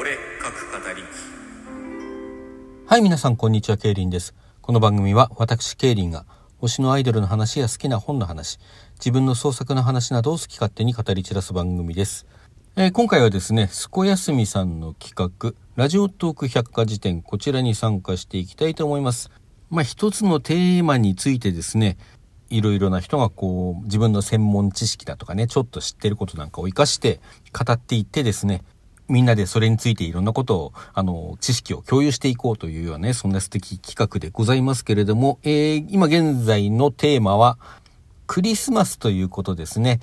俺各語りはい、皆さん、こんにちは、ケイリンです。この番組は、私、ケイリンが、推しのアイドルの話や好きな本の話、自分の創作の話などを好き勝手に語り散らす番組です。えー今回はですね、すこやすみさんの企画、ラジオトーク百科事典、こちらに参加していきたいと思います。まあ、一つのテーマについてですね、いろいろな人がこう、自分の専門知識だとかね、ちょっと知ってることなんかを活かして語っていってですね、みんなでそれについていろんなことを、あの、知識を共有していこうというようなね、そんな素敵企画でございますけれども、えー今現在のテーマは、クリスマスということですね。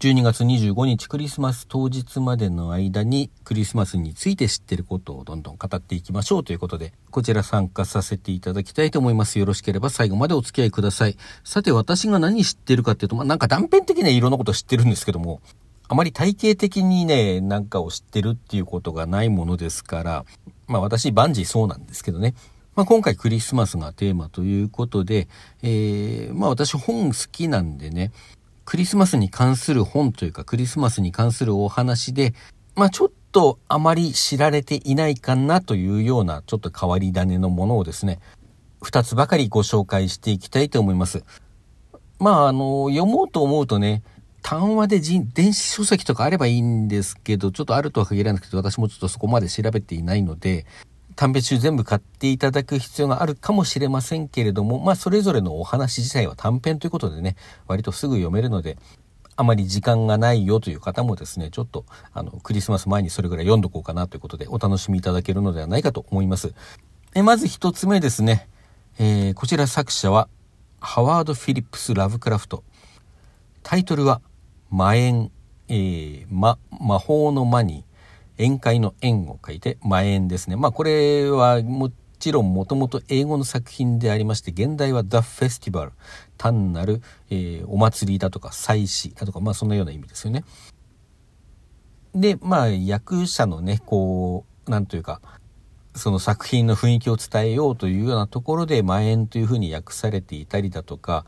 12月25日クリスマス当日までの間にクリスマスについて知ってることをどんどん語っていきましょうということで、こちら参加させていただきたいと思います。よろしければ最後までお付き合いください。さて私が何知ってるかっていうと、まあ、なんか断片的にはいろんなこと知ってるんですけども、あまり体系的にね、なんかを知ってるっていうことがないものですから、まあ私、万事そうなんですけどね。まあ今回クリスマスがテーマということで、えー、まあ私本好きなんでね、クリスマスに関する本というかクリスマスに関するお話で、まあちょっとあまり知られていないかなというようなちょっと変わり種のものをですね、二つばかりご紹介していきたいと思います。まあ、あの、読もうと思うとね、単話で電子書籍とかあればいいんですけど、ちょっとあるとは限らなくて、私もちょっとそこまで調べていないので、短編集全部買っていただく必要があるかもしれませんけれども、まあ、それぞれのお話自体は短編ということでね、割とすぐ読めるので、あまり時間がないよという方もですね、ちょっと、あの、クリスマス前にそれぐらい読んどこうかなということで、お楽しみいただけるのではないかと思います。えまず一つ目ですね、えーこちら作者は、ハワード・フィリップス・ラブクラフト。タイトルは「魔縁」えーま、魔法の魔に宴会の縁を書いて魔縁ですねまあこれはもちろんもともと英語の作品でありまして現代は「The Festival」単なる、えーお祭りだとか祭祀だとかまあそんなような意味ですよね。でまあ役者のねこうなんというかその作品の雰囲気を伝えようというようなところで魔縁というふうに訳されていたりだとか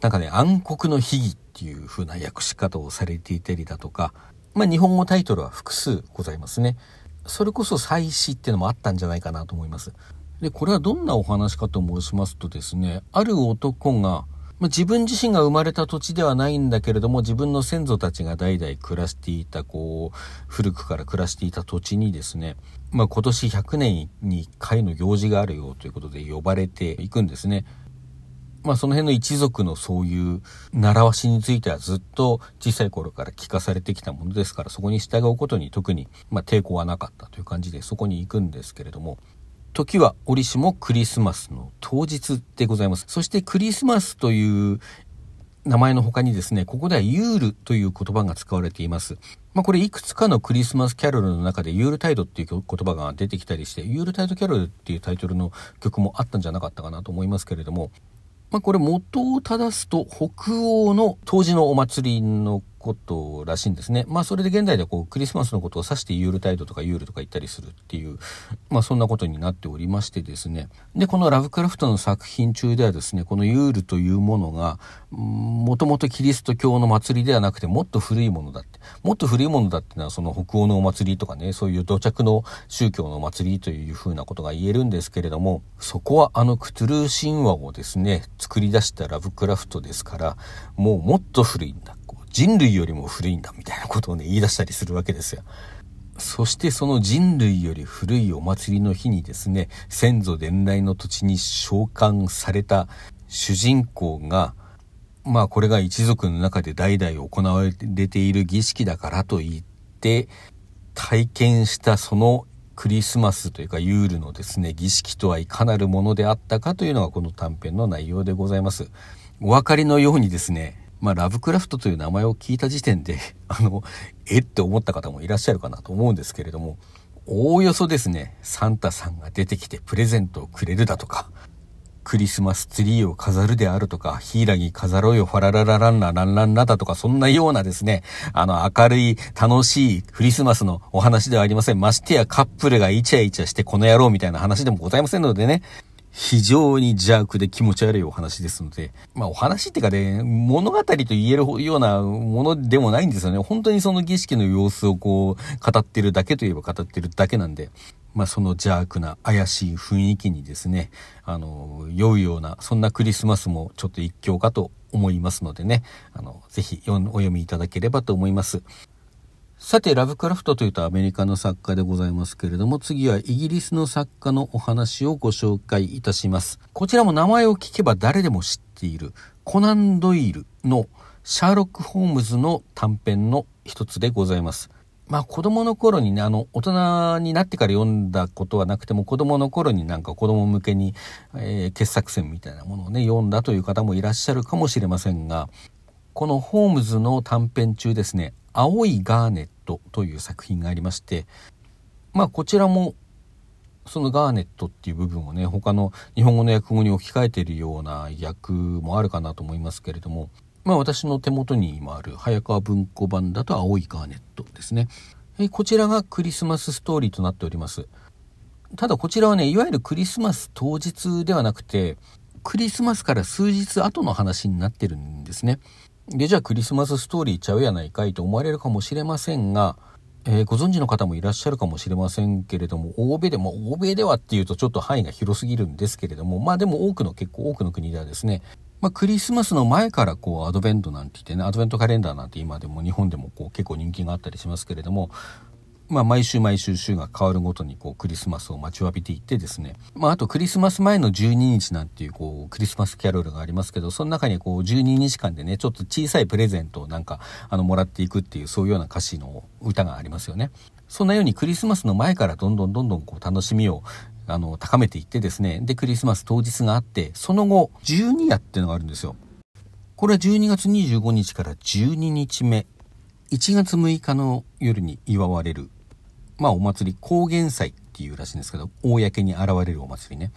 なんかね暗黒の秘儀っていう風な訳し方をされていたりだとかまあ日本語タイトルは複数ございますねそれこそ祭祀っていうのもあったんじゃないかなと思いますでこれはどんなお話かと申しますとですねある男がまあ自分自身が生まれた土地ではないんだけれども自分の先祖たちが代々暮らしていたこう古くから暮らしていた土地にですね、まあ、今年100年に1回の行事があるよということで呼ばれていくんですね。まあその辺の一族のそういう習わしについてはずっと小さい頃から聞かされてきたものですからそこに従うことに特にま抵抗はなかったという感じでそこに行くんですけれども時は折しもクリスマスの当日でございます。そしてクリスマスという名前の他にですね、ここではユールという言葉が使われています。まあこれいくつかのクリスマスキャロルの中でユールタイドっていう言葉が出てきたりして、ユールタイドキャロルっていうタイトルの曲もあったんじゃなかったかなと思いますけれども、まあこれ元を正すと北欧の当時のお祭りのことらしいんですね。まあそれで現代ではこうクリスマスのことを指してユールタイドとかユールとか言ったりするっていう、まあそんなことになっておりましてですね。で、このラブクラフトの作品中ではですね、このユールというものが、もともとキリスト教の祭りではなくてもっと古いものだって。もっと古いものだってのはその北欧のお祭りとかね、そういう土着の宗教の祭りというふうなことが言えるんですけれども、そこはあのクトゥルー神話をですね、作り出したラブクラフトですから、もうもっと古いんだ。人類よりも古いんだみたいなことをね、言い出したりするわけですよ。そしてその人類より古いお祭りの日にですね、先祖伝来の土地に召喚された主人公が、まあこれが一族の中で代々行われている儀式だからと言って、体験したそのクリスマスというかユールのですね、儀式とはいかなるものであったかというのがこの短編の内容でございます。お分かりのようにですね、まあ、ラブクラフトという名前を聞いた時点で、あの、えって思った方もいらっしゃるかなと思うんですけれども、おおよそですね、サンタさんが出てきてプレゼントをくれるだとか、クリスマスツリーを飾るであるとか、ヒイラギ飾ろうよ、ファラララランラランランラだとか、そんなようなですね、あの、明るい、楽しいクリスマスのお話ではありません。ましてやカップルがイチャイチャしてこの野郎みたいな話でもございませんのでね、非常に邪悪で気持ち悪いお話ですので、まあお話っていうかね、物語と言えるようなものでもないんですよね。本当にその儀式の様子をこう、語ってるだけといえば語ってるだけなんで、まあその邪悪な怪しい雰囲気にですね、あの、酔うような、そんなクリスマスもちょっと一興かと思いますのでね、あの、ぜひお読みいただければと思います。さて、ラブクラフトというとアメリカの作家でございますけれども、次はイギリスの作家のお話をご紹介いたします。こちらも名前を聞けば誰でも知っているコナン・ドイルのシャーロック・ホームズの短編の一つでございます。まあ子供の頃にね、あの、大人になってから読んだことはなくても子供の頃になんか子供向けに、えー、傑作選みたいなものをね、読んだという方もいらっしゃるかもしれませんが、このホームズの短編中ですね、青いガーネットという作品がありまして、まあこちらもそのガーネットっていう部分をね、他の日本語の訳語に置き換えているような訳もあるかなと思いますけれども、まあ私の手元に今ある早川文庫版だと青いガーネットですね。えこちらがクリスマスストーリーとなっております。ただこちらはね、いわゆるクリスマス当日ではなくて、クリスマスから数日後の話になってるんですね。で、じゃあクリスマスストーリーちゃうやないかいと思われるかもしれませんが、えー、ご存知の方もいらっしゃるかもしれませんけれども、欧米でも、欧米ではっていうとちょっと範囲が広すぎるんですけれども、まあでも多くの、結構多くの国ではですね、まあ、クリスマスの前からこうアドベントなんて言ってね、アドベントカレンダーなんて今でも日本でもこう結構人気があったりしますけれども、まあ、毎週毎週週が変わるごとにこうクリスマスを待ちわびていってですね、まあ、あとクリスマス前の12日なんていうこうクリスマスキャロルがありますけどその中にこう12日間でねちょっと小さいプレゼントをなんかあのもらっていくっていうそういうような歌詞の歌がありますよね。そんなようにクリスマスの前からどんどんどんどんこう楽しみをあの高めていってですねでクリスマス当日があってその後12夜っていうのがあるんですよ。これは12月25日から12日目1月6日の夜に祝われるまあお祭り、高原祭っていうらしいんですけど、公に現れるお祭りね。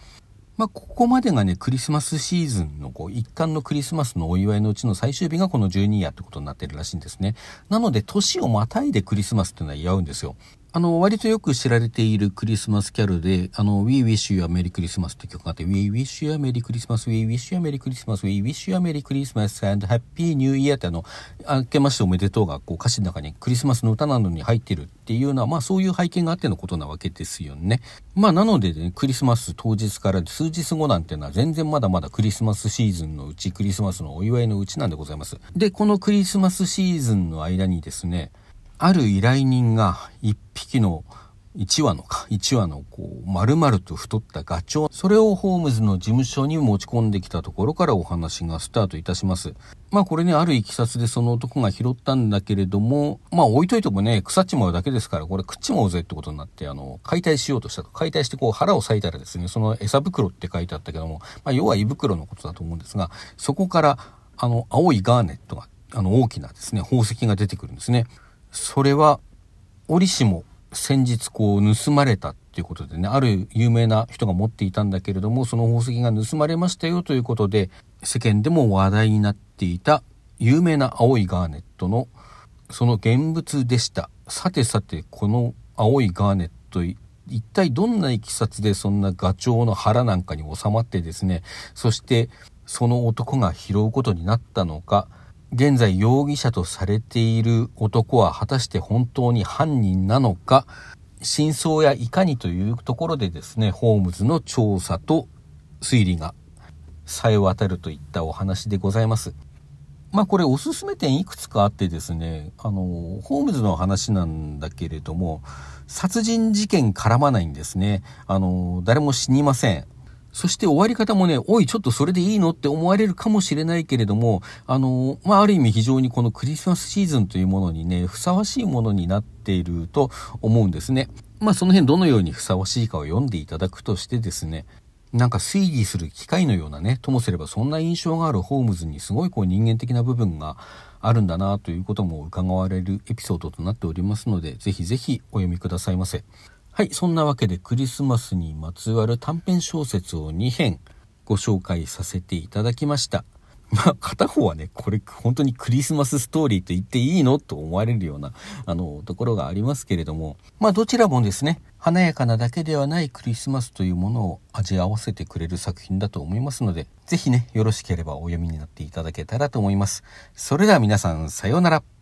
まあ、ここまでがね、クリスマスシーズンのこう一貫のクリスマスのお祝いのうちの最終日がこの12夜ってことになってるらしいんですね。なので、年をまたいでクリスマスっていうのは祝うんですよ。あの、割とよく知られているクリスマスキャルで、あの、We Wish You a Merry Christmas って曲があって、We Wish You a Merry Christmas, We Wish You a Merry Christmas, We Wish You a Merry Christmas and Happy New Year ってあの、明けましておめでとうが、こう歌詞の中にクリスマスの歌なのに入ってるっていうのは、まあそういう背景があってのことなわけですよね。まあなのでね、クリスマス当日から数日後なんていうのは全然まだまだクリスマスシーズンのうち、クリスマスのお祝いのうちなんでございます。で、このクリスマスシーズンの間にですね、ある依頼人が一匹の1話のか、1話のこう、丸々と太ったガチョウ。それをホームズの事務所に持ち込んできたところからお話がスタートいたします。まあこれね、あるいきさつでその男が拾ったんだけれども、まあ置いといてもね、腐っちまうだけですから、これ食っちまうぜってことになって、あの、解体しようとしたと。解体してこう腹を裂いたらですね、その餌袋って書いてあったけども、まあ要は胃袋のことだと思うんですが、そこから、あの、青いガーネットが、あの、大きなですね、宝石が出てくるんですね。それは、折しも先日こう盗まれたっていうことでね、ある有名な人が持っていたんだけれども、その宝石が盗まれましたよということで、世間でも話題になっていた有名な青いガーネットのその現物でした。さてさて、この青いガーネット、一体どんな経緯でそんなガチョウの腹なんかに収まってですね、そしてその男が拾うことになったのか、現在容疑者とされている男は果たして本当に犯人なのか、真相やいかにというところでですね、ホームズの調査と推理がさえ渡るといったお話でございます。まあこれおすすめ点いくつかあってですね、あの、ホームズの話なんだけれども、殺人事件絡まないんですね。あの、誰も死にません。そして終わり方もね、おい、ちょっとそれでいいのって思われるかもしれないけれども、あの、まあ、ある意味非常にこのクリスマスシーズンというものにね、ふさわしいものになっていると思うんですね。まあ、その辺どのようにふさわしいかを読んでいただくとしてですね、なんか推理する機会のようなね、ともすればそんな印象があるホームズにすごいこう人間的な部分があるんだなということも伺われるエピソードとなっておりますので、ぜひぜひお読みくださいませ。はい、そんなわけでクリスマスにまつわる短編小説を2編ご紹介させていただきました。まあ、片方はね、これ本当にクリスマスストーリーと言っていいのと思われるような、あの、ところがありますけれども、まあ、どちらもですね、華やかなだけではないクリスマスというものを味合わせてくれる作品だと思いますので、ぜひね、よろしければお読みになっていただけたらと思います。それでは皆さん、さようなら。